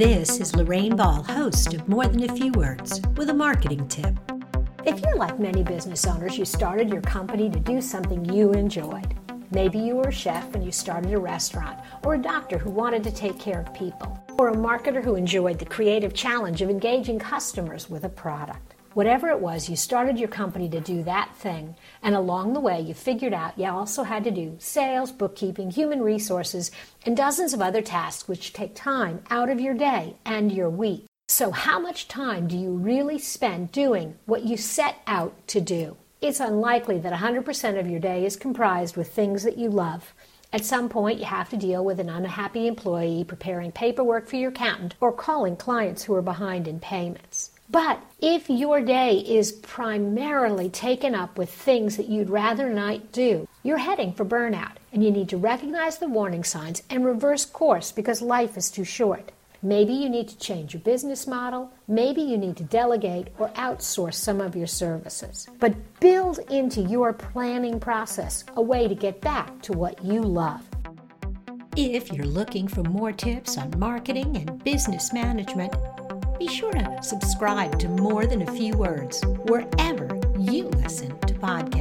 This is Lorraine Ball, host of More Than a Few Words, with a marketing tip. If you're like many business owners, you started your company to do something you enjoyed. Maybe you were a chef and you started a restaurant, or a doctor who wanted to take care of people, or a marketer who enjoyed the creative challenge of engaging customers with a product. Whatever it was, you started your company to do that thing, and along the way, you figured out you also had to do sales, bookkeeping, human resources, and dozens of other tasks which take time out of your day and your week. So, how much time do you really spend doing what you set out to do? It's unlikely that 100% of your day is comprised with things that you love. At some point, you have to deal with an unhappy employee preparing paperwork for your accountant or calling clients who are behind in payments. But if your day is primarily taken up with things that you'd rather not do, you're heading for burnout, and you need to recognize the warning signs and reverse course because life is too short. Maybe you need to change your business model. Maybe you need to delegate or outsource some of your services. But build into your planning process a way to get back to what you love. If you're looking for more tips on marketing and business management, be sure to subscribe to More Than a Few Words wherever you listen to podcasts.